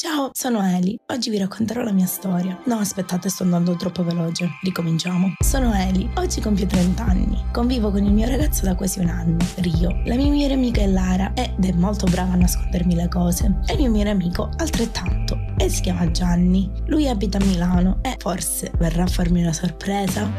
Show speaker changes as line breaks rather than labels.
Ciao, sono Eli. Oggi vi racconterò la mia storia. No, aspettate, sto andando troppo veloce. Ricominciamo. Sono Eli. Oggi compio 30 anni. Convivo con il mio ragazzo da quasi un anno, Rio. La mia migliore amica è Lara ed è molto brava a nascondermi le cose. E il mio migliore amico altrettanto. E si chiama Gianni. Lui abita a Milano e forse verrà a farmi una sorpresa.